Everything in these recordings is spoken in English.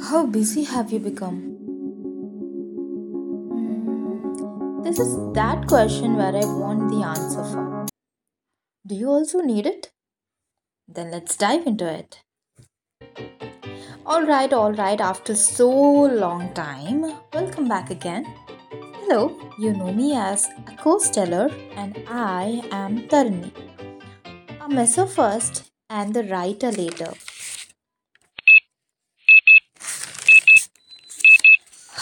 How busy have you become? Hmm, This is that question where I want the answer from. Do you also need it? Then let's dive into it. All right, all right, after so long time, welcome back again. Hello, you know me as Acosteller and I am Tarni, a messer first and the writer later.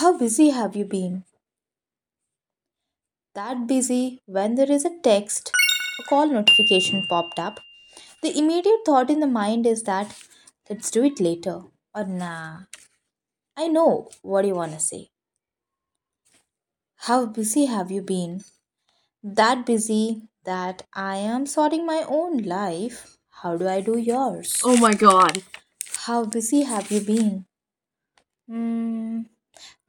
How busy have you been? That busy when there is a text, a call notification popped up. The immediate thought in the mind is that let's do it later. Or nah, I know what you wanna say. How busy have you been? That busy that I am sorting my own life. How do I do yours? Oh my god. How busy have you been? Hmm,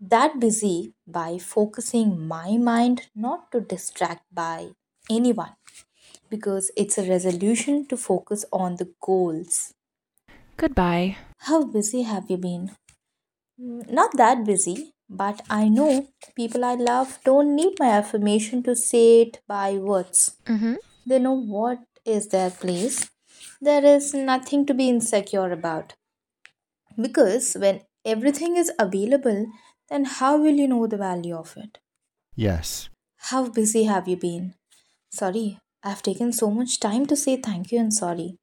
that busy by focusing my mind not to distract by anyone because it's a resolution to focus on the goals. Goodbye. How busy have you been? Mm, Not that busy, but I know people I love don't need my affirmation to say it by words. Mm-hmm. They know what is their place. There is nothing to be insecure about. Because when everything is available, then how will you know the value of it? Yes. How busy have you been? Sorry, I've taken so much time to say thank you and sorry.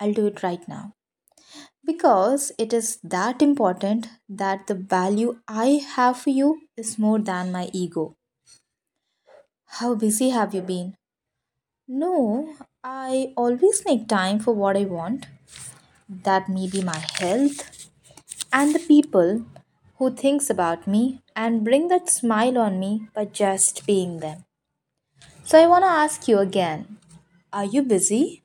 I'll do it right now. Because it is that important that the value I have for you is more than my ego. How busy have you been? No, I always make time for what I want. That may be my health and the people who thinks about me and bring that smile on me by just being them. So I want to ask you again, are you busy?